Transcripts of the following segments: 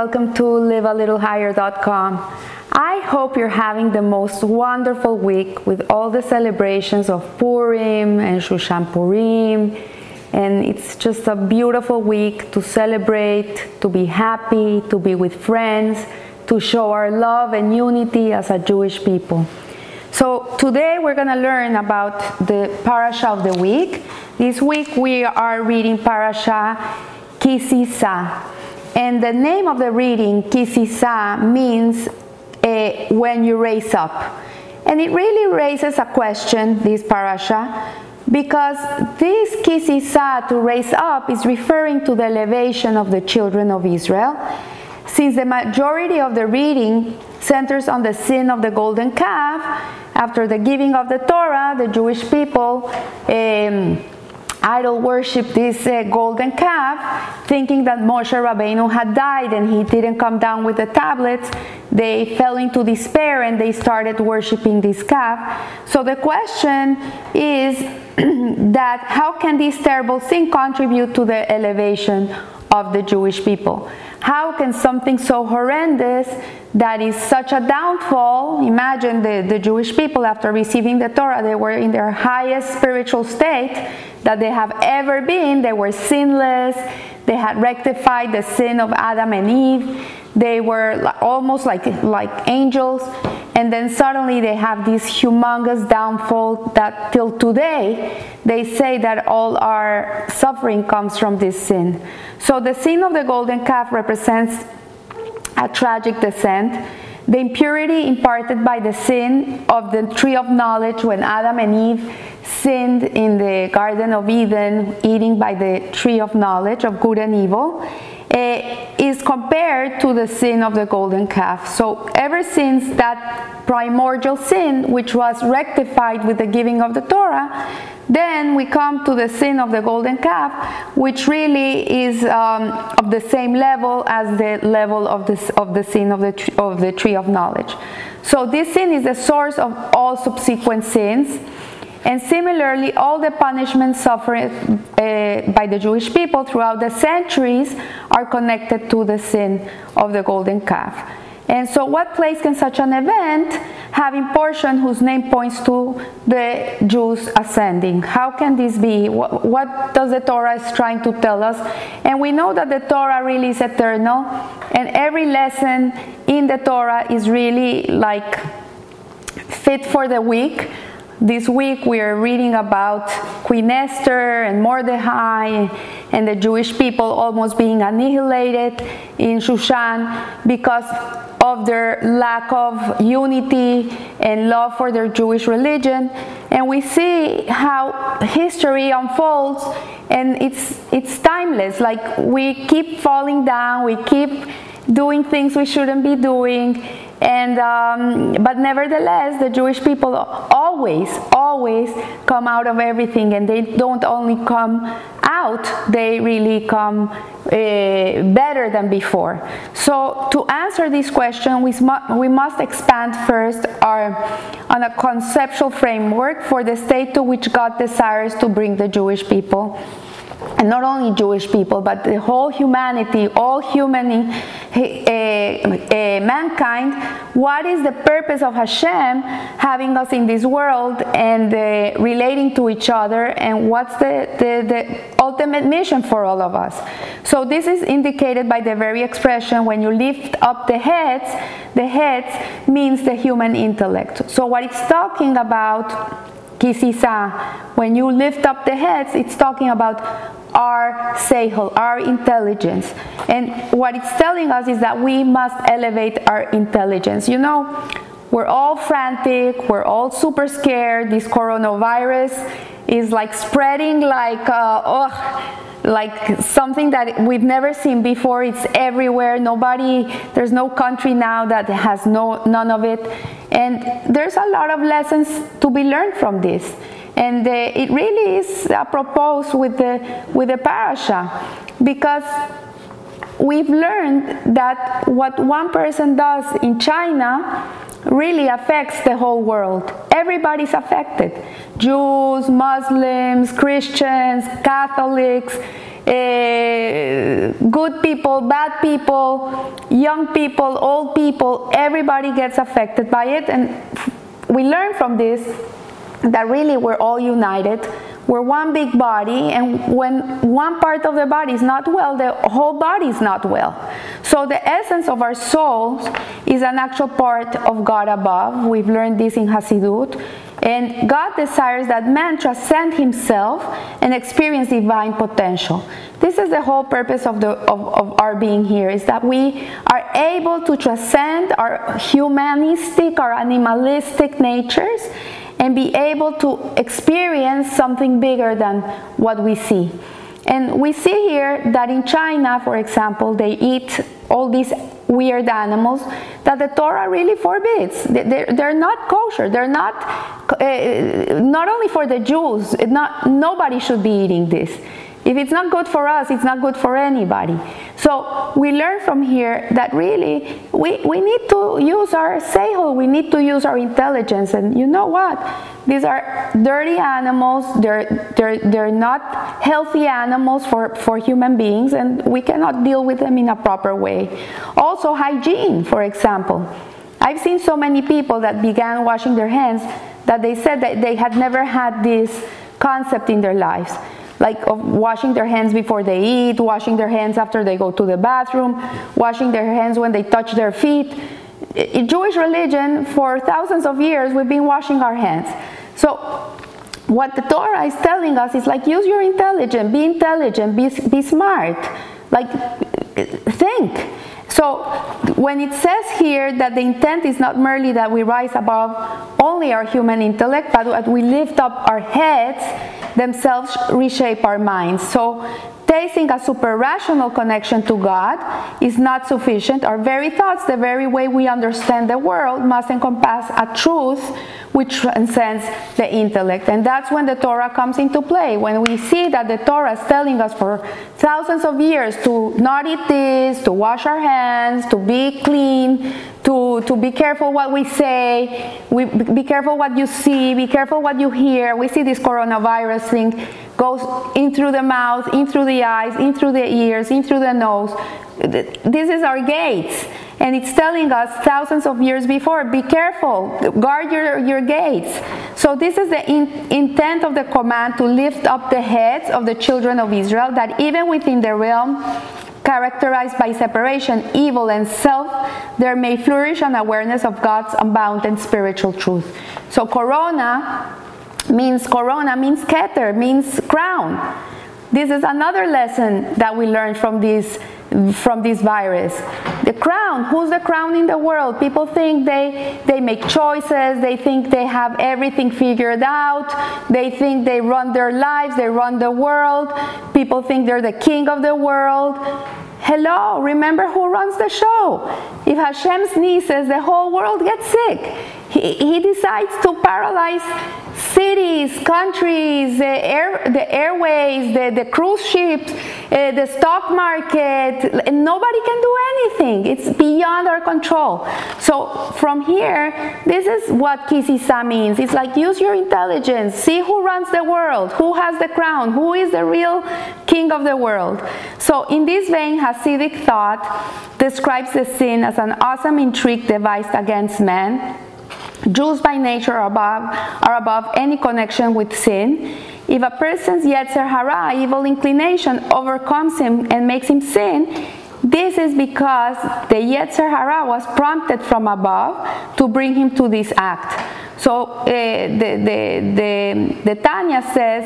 welcome to livealittlehigher.com. I hope you're having the most wonderful week with all the celebrations of Purim and Shushan Purim. And it's just a beautiful week to celebrate, to be happy, to be with friends, to show our love and unity as a Jewish people. So today we're going to learn about the parasha of the week. This week we are reading parasha Kisisa. And the name of the reading, Kisisa, means uh, when you raise up. And it really raises a question, this parasha, because this Kisisa, to raise up, is referring to the elevation of the children of Israel. Since the majority of the reading centers on the sin of the golden calf, after the giving of the Torah, the Jewish people um, idol worship this uh, golden calf, thinking that Moshe Rabbeinu had died and he didn't come down with the tablets. They fell into despair and they started worshiping this calf. So the question is that how can this terrible sin contribute to the elevation of the Jewish people? How can something so horrendous that is such a downfall? Imagine the, the Jewish people after receiving the Torah, they were in their highest spiritual state that they have ever been. They were sinless, they had rectified the sin of Adam and Eve, they were almost like, like angels. And then suddenly they have this humongous downfall that till today they say that all our suffering comes from this sin. So the sin of the golden calf represents a tragic descent. The impurity imparted by the sin of the tree of knowledge when Adam and Eve sinned in the Garden of Eden, eating by the tree of knowledge of good and evil is compared to the sin of the golden calf. So, ever since that primordial sin, which was rectified with the giving of the Torah, then we come to the sin of the golden calf, which really is um, of the same level as the level of the, of the sin of the, of the tree of knowledge. So, this sin is the source of all subsequent sins. And similarly, all the punishments suffered uh, by the Jewish people throughout the centuries are connected to the sin of the golden calf. And so, what place can such an event have in portion whose name points to the Jews ascending? How can this be? What, what, does the Torah is trying to tell us? And we know that the Torah really is eternal, and every lesson in the Torah is really like fit for the week this week we are reading about Queen Esther and Mordecai and the Jewish people almost being annihilated in Shushan because of their lack of unity and love for their Jewish religion. And we see how history unfolds and it's it's timeless. Like we keep falling down, we keep doing things we shouldn't be doing and um, but nevertheless the jewish people always always come out of everything and they don't only come out they really come uh, better than before. So to answer this question we, sm- we must expand first our on a conceptual framework for the state to which god desires to bring the jewish people and not only Jewish people, but the whole humanity, all human, uh, uh, mankind, what is the purpose of Hashem having us in this world and uh, relating to each other, and what's the, the, the ultimate mission for all of us? So, this is indicated by the very expression when you lift up the heads, the heads means the human intellect. So, what it's talking about Kisisa, when you lift up the heads, it's talking about our seichel, our intelligence. And what it's telling us is that we must elevate our intelligence. You know, we're all frantic, we're all super scared. This coronavirus is like spreading like, uh, oh, like something that we've never seen before. It's everywhere. Nobody, there's no country now that has no none of it. And there's a lot of lessons to be learned from this. And uh, it really is apropos with the with the parasha because we've learned that what one person does in China really affects the whole world. Everybody's affected Jews, Muslims, Christians, Catholics. Uh, good people, bad people, young people, old people, everybody gets affected by it. And we learn from this that really we're all united. We're one big body, and when one part of the body is not well, the whole body is not well. So, the essence of our souls is an actual part of God above. We've learned this in Hasidut. And God desires that man transcend himself and experience divine potential. This is the whole purpose of, the, of, of, our being here, is that we are able to transcend our humanistic, our animalistic natures and be able to experience something bigger than what we see. And we see here that in China, for example, they eat all these weird animals that the Torah really forbids. They're, not kosher. They're not, uh, not only for the Jews, not, nobody should be eating this. If it's not good for us, it's not good for anybody. So we learn from here that really we, we need to use our seichel, we need to use our intelligence. And you know what? These are dirty animals, they're, they're, they're not healthy animals for, for human beings, and we cannot deal with them in a proper way. Also, hygiene, for example. I've seen so many people that began washing their hands that they said that they had never had this concept in their lives like of washing their hands before they eat, washing their hands after they go to the bathroom, washing their hands when they touch their feet. In Jewish religion, for thousands of years, we've been washing our hands. So, what the Torah is telling us is like use your intelligence, be intelligent, be, be smart, like think. So, when it says here that the intent is not merely that we rise above only our human intellect, but that we lift up our heads themselves reshape our minds. So, tasting a super rational connection to God is not sufficient. Our very thoughts, the very way we understand the world, must encompass a truth which transcends the intellect. And that's when the Torah comes into play. When we see that the Torah is telling us for thousands of years to not eat this, to wash our hands, to be clean, to, to be careful what we say, we, be careful what you see, be careful what you hear. We see this coronavirus thing goes in through the mouth, in through the eyes, in through the ears, in through the nose. This is our gates. And it's telling us thousands of years before be careful, guard your, your gates. So, this is the in, intent of the command to lift up the heads of the children of Israel, that even within the realm characterized by separation, evil, and self, there may flourish an awareness of God's unbounded spiritual truth. So, corona means corona means keter, means crown. This is another lesson that we learned from this from this virus. The crown, who's the crown in the world? People think they they make choices, they think they have everything figured out, they think they run their lives, they run the world. People think they're the king of the world. Hello, remember who runs the show. If Hashem sneezes, the whole world gets sick. He, he decides to paralyze cities, countries, the, air, the airways, the, the cruise ships, uh, the stock market. Nobody can do anything. It's beyond our control. So from here, this is what Kisisa means. It's like use your intelligence, see who runs the world, who has the crown, who is the real king of the world. So in this vein, Hasidic thought describes the sin as an awesome intrigue devised against man Jews by nature are above, are above any connection with sin. If a person's Yetzer Hara, evil inclination, overcomes him and makes him sin, this is because the Yetzer Hara was prompted from above to bring him to this act. So uh, the, the, the, the Tanya says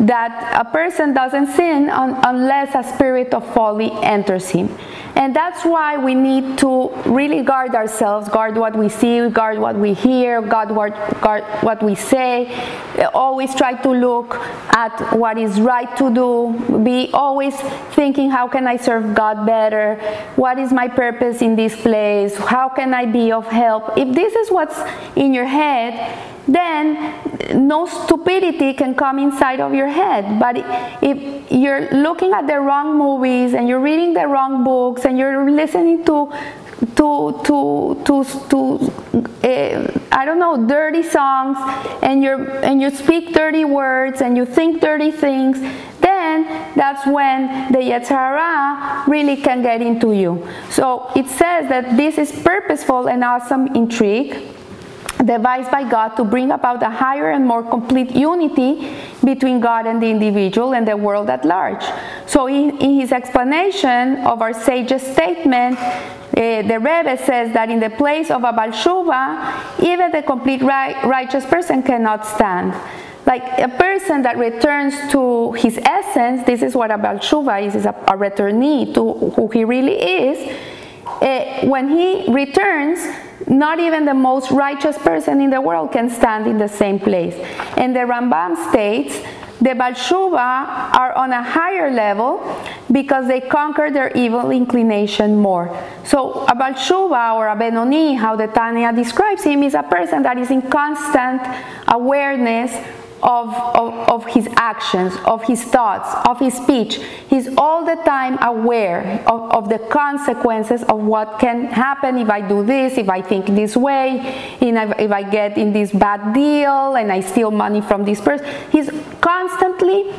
that a person doesn't sin un- unless a spirit of folly enters him. And that's why we need to really guard ourselves, guard what we see, guard what we hear, guard what, guard what we say. Always try to look at what is right to do. Be always thinking, how can I serve God better? What is my purpose in this place? How can I be of help? If this is what's in your head, then no stupidity can come inside of your head. But if you're looking at the wrong movies and you're reading the wrong books and you're listening to to to to to uh, I don't know dirty songs and you and you speak dirty words and you think dirty things, then that's when the Yetzer really can get into you. So it says that this is purposeful and awesome intrigue devised by God to bring about a higher and more complete unity between God and the individual and the world at large. So, in, in his explanation of our sage's statement, uh, the Rebbe says that in the place of a Baal Teshuva, even the complete right, righteous person cannot stand. Like a person that returns to his essence, this is what a Baal Teshuva is, is a, a returnee to who he really is. Uh, when he returns, not even the most righteous person in the world can stand in the same place. And the Rambam states the Baal Teshuva are on a higher level because they conquer their evil inclination more. So a Baal Teshuva or a Benoni, how the Tanya describes him, is a person that is in constant awareness of, of, of, his actions, of his thoughts, of his speech. He's all the time aware of, of, the consequences of what can happen if I do this, if I think this way, if I get in this bad deal and I steal money from this person. He's constantly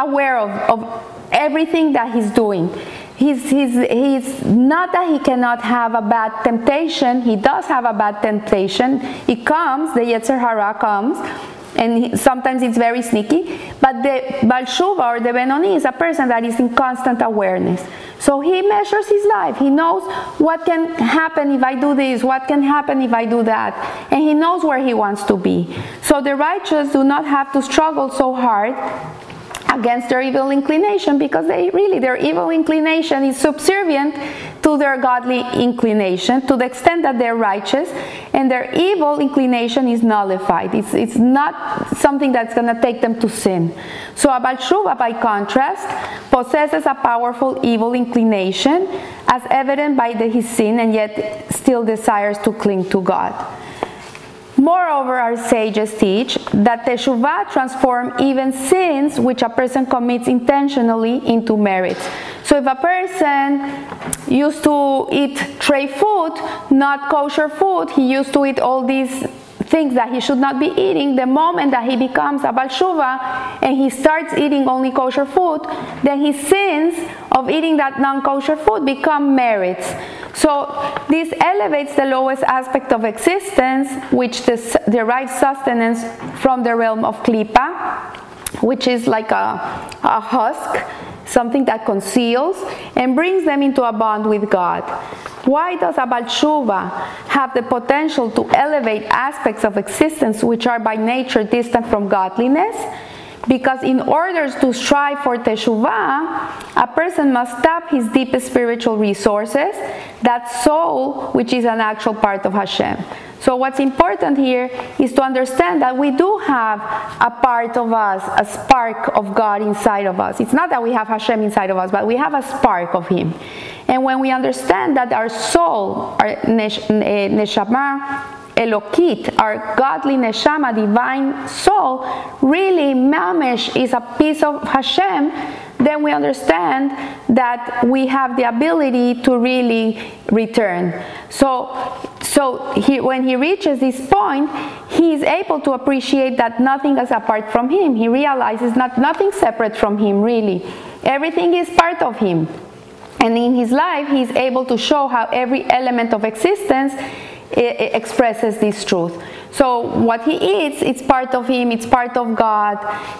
aware of, of everything that he's doing. He's, he's, he's not that he cannot have a bad temptation, he does have a bad temptation. It comes, the Yetzer Hara comes, and sometimes it's very sneaky. But the Baal Teshuva or the Benoni is a person that is in constant awareness. So he measures his life. He knows what can happen if I do this, what can happen if I do that, and he knows where he wants to be. So the righteous do not have to struggle so hard against their evil inclination because they really their evil inclination is subservient to their godly inclination to the extent that they're righteous and their evil inclination is nullified. It's, it's not something that's going to take them to sin. So a Baal Teshuva by contrast possesses a powerful evil inclination as evident by the, his sin and yet still desires to cling to God Moreover, our sages teach that teshuvah transforms even sins which a person commits intentionally into merits. So if a person used to eat treif food, not kosher food, he used to eat all these things that he should not be eating, the moment that he becomes a Baal Teshuva and he starts eating only kosher food, then his sins of eating that non kosher food become merits. So this elevates the lowest aspect of existence, which derives sustenance from the realm of klipa, which is like a, a husk, something that conceals, and brings them into a bond with God. Why does a Baal Teshuva have the potential to elevate aspects of existence which are by nature distant from godliness? Because in order to strive for teshuvah, a person must tap his deepest spiritual resources, that soul, which is an actual part of Hashem. So, what's important here is to understand that we do have a part of us, a spark of God inside of us. It's not that we have Hashem inside of us, but we have a spark of Him. And when we understand that our soul, our nesh- eh, neshama, Elokit, our godly neshama, divine soul, really mamish is a piece of Hashem, then we understand that we have the ability to really return. So, so he, when he reaches this point, he is able to appreciate that nothing is apart from him. He realizes that nothing separate from him, really. Everything is part of him. And in his life, he is able to show how every element of existence expresses this truth. So what he eats, it's part of him, it's part of God.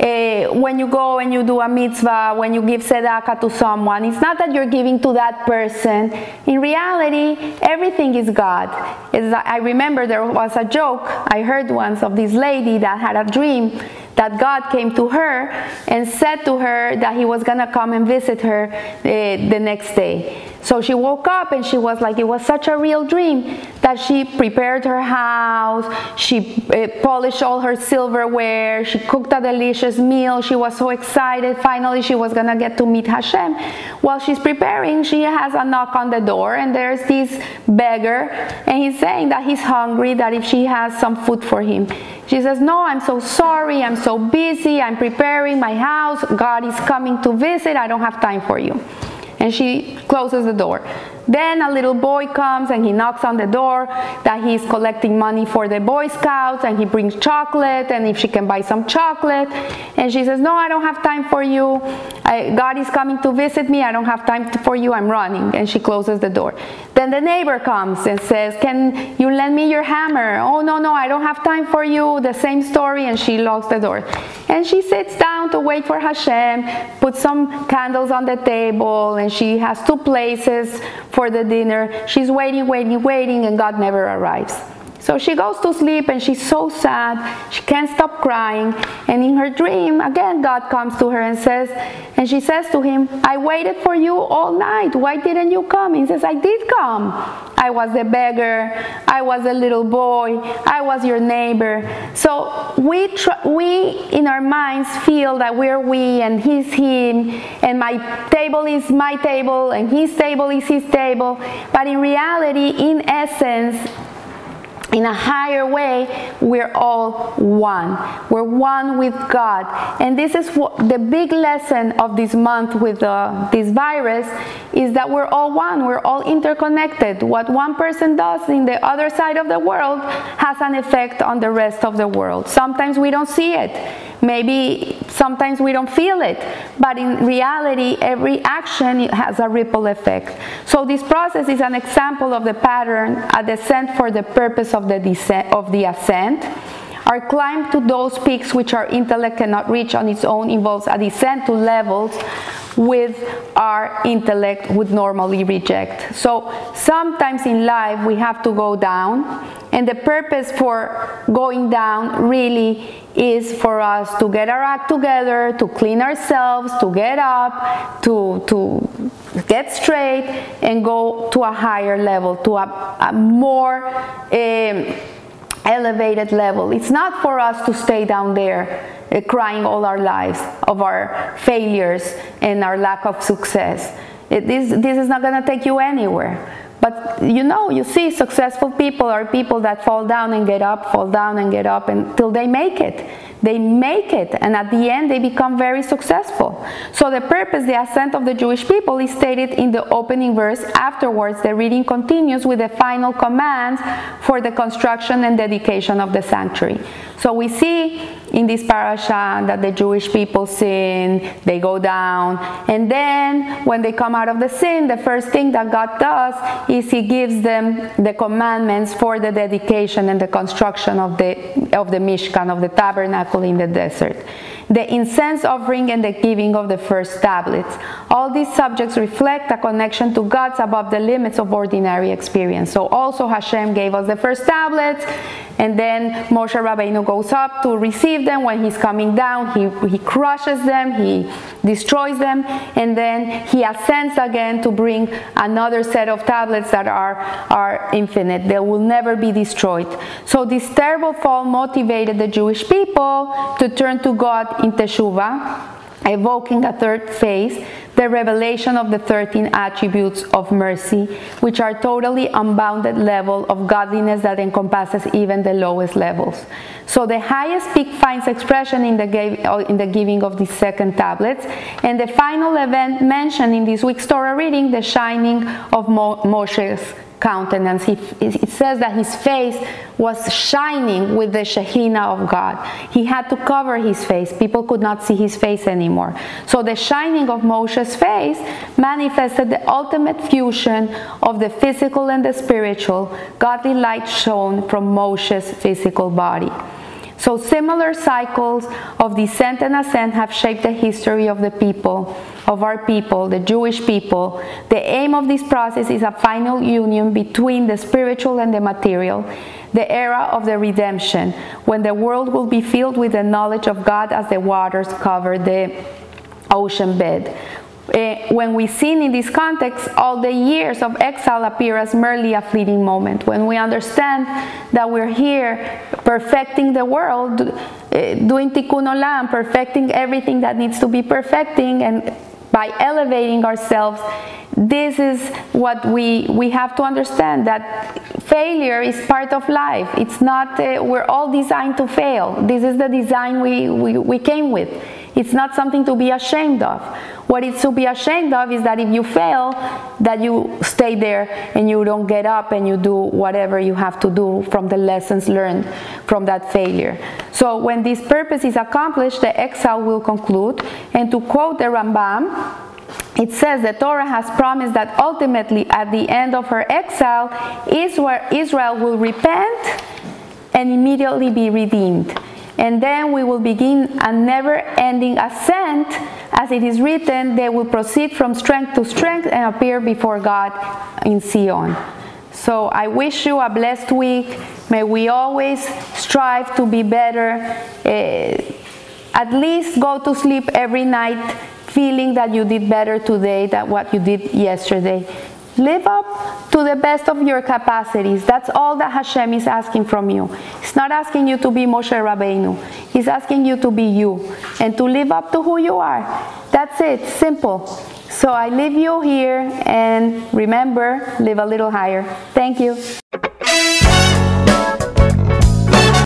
Uh, when you go and you do a mitzvah, when you give tzedakah to someone, it's not that you're giving to that person. In reality, everything is God. It's, I remember there was a joke I heard once of this lady that had a dream that God came to her and said to her that he was to come and visit her uh, the next day. So she woke up and she was like, it was such a real dream that she prepared her house, she uh, polished all her silverware, she cooked a delicious meal. She was so excited. Finally, she was to get to meet Hashem. While she's preparing, she has a knock on the door, and there's this beggar, and he's saying that he's hungry, that if she has some food for him. She says, No, I'm so sorry. I'm so busy. I'm preparing my house. God is coming to visit. I don't have time for you. And she closes the door. Then a little boy comes and he knocks on the door that he's collecting money for the Boy Scouts and he brings chocolate and if she can buy some chocolate. And she says, No, I don't have time for you. I, God is coming to visit me. I don't have time for you. I'm running. And she closes the door. Then the neighbor comes and says, Can you lend me your hammer? Oh, no, no, I don't have time for you. The same story. And she locks the door. And she sits down to wait for Hashem, puts some candles on the table, and she has two places for the dinner. She's waiting, waiting, waiting, and God never arrives. So she goes to sleep and she's so sad. She can't stop crying. And in her dream, again, God comes to her and says, and she says to him, I waited for you all night. Why didn't you come? He says, I did come. I was a beggar. I was a little boy. I was your neighbor. So we, tr- we in our minds feel that we're we and he's him, and my table is my table, and his table is his table. But in reality, in essence, in a higher way, we're all one. We're one with God. And this is what the big lesson of this month with uh, this virus is that we're all one. We're all interconnected. What one person does in the other side of the world has an effect on the rest of the world. Sometimes we don't see it. Maybe sometimes we don't feel it, but in reality, every action has a ripple effect. So this process is an example of the pattern, a descent for the purpose of the descent of the ascent. Our climb to those peaks which our intellect cannot reach on its own involves a descent to levels with our intellect would normally reject. So sometimes in life we have to go down, and the purpose for going down really is for us to get our act together, to clean ourselves, to get up, to, to get straight, and go to a higher level, to a, a more um, elevated level. It's not for us to stay down there uh, crying all our lives of our failures and our lack of success. It, this, this is not going to take you anywhere. But you know, you see, successful people are people that fall down and get up, fall down and get up until they make it. They make it, and at the end, they become very successful. So, the purpose, the ascent of the Jewish people, is stated in the opening verse. Afterwards, the reading continues with the final commands for the construction and dedication of the sanctuary. So we see in this parasha that the Jewish people sin, they go down, and then when they come out of the sin, the first thing that God does is He gives them the commandments for the dedication and the construction of the of the Mishkan, of the tabernacle in the desert the incense offering and the giving of the first tablets. All these subjects reflect a connection to God's above the limits of ordinary experience. So also Hashem gave us the first tablets, and then Moshe Rabbeinu goes up to receive them. When he's coming down, he, he crushes them, he destroys them, and then he ascends again to bring another set of tablets that are, are infinite. They will never be destroyed. So this terrible fall motivated the Jewish people to turn to God in Teshuvah, evoking a third phase, the revelation of the 13 attributes of mercy, which are totally unbounded level of godliness that encompasses even the lowest levels. So the highest peak finds expression in the, uh, in the giving of the second tablets, and the final event mentioned in this week's Torah reading, the shining of Mo- Moshe's countenance. He, it says that his face was shining with the Shekhinah of God. He had to cover his face. People could not see his face anymore. So the shining of Moshe's face manifested the ultimate fusion of the physical and the spiritual. Godly light shone from Moshe's physical body. So similar cycles of descent and ascent have shaped the history of the people, of our people, the Jewish people. The aim of this process is a final union between the spiritual and the material, the era of the redemption, when the world will be filled with the knowledge of God as the waters cover the ocean bed. Uh, when we sin in this context, all the years of exile appear as merely a fleeting moment. When we understand that we're here perfecting the world, uh, doing tikkun olam, perfecting everything that needs to be perfecting, and by elevating ourselves, this is what we, we have to understand that failure is part of life. It's not, uh, we're all designed to fail. This is the design we, we, we came with It's not something to be ashamed of. What it's to be ashamed of is that if you fail, that you stay there and you don't get up and you do whatever you have to do from the lessons learned from that failure. So when this purpose is accomplished, the exile will conclude. And to quote the Rambam, it says the Torah has promised that ultimately at the end of her exile, Israel will repent and immediately be redeemed. And then we will begin a never ending ascent. As it is written, they will proceed from strength to strength and appear before God in Zion. So I wish you a blessed week. May we always strive to be better. Uh, at least go to sleep every night feeling that you did better today than what you did yesterday. Live up to the best of your capacities. That's all that Hashem is asking from you. He's not asking you to be Moshe Rabbeinu. He's asking you to be you and to live up to who you are. That's it. Simple. So I leave you here and remember, live a little higher. Thank you.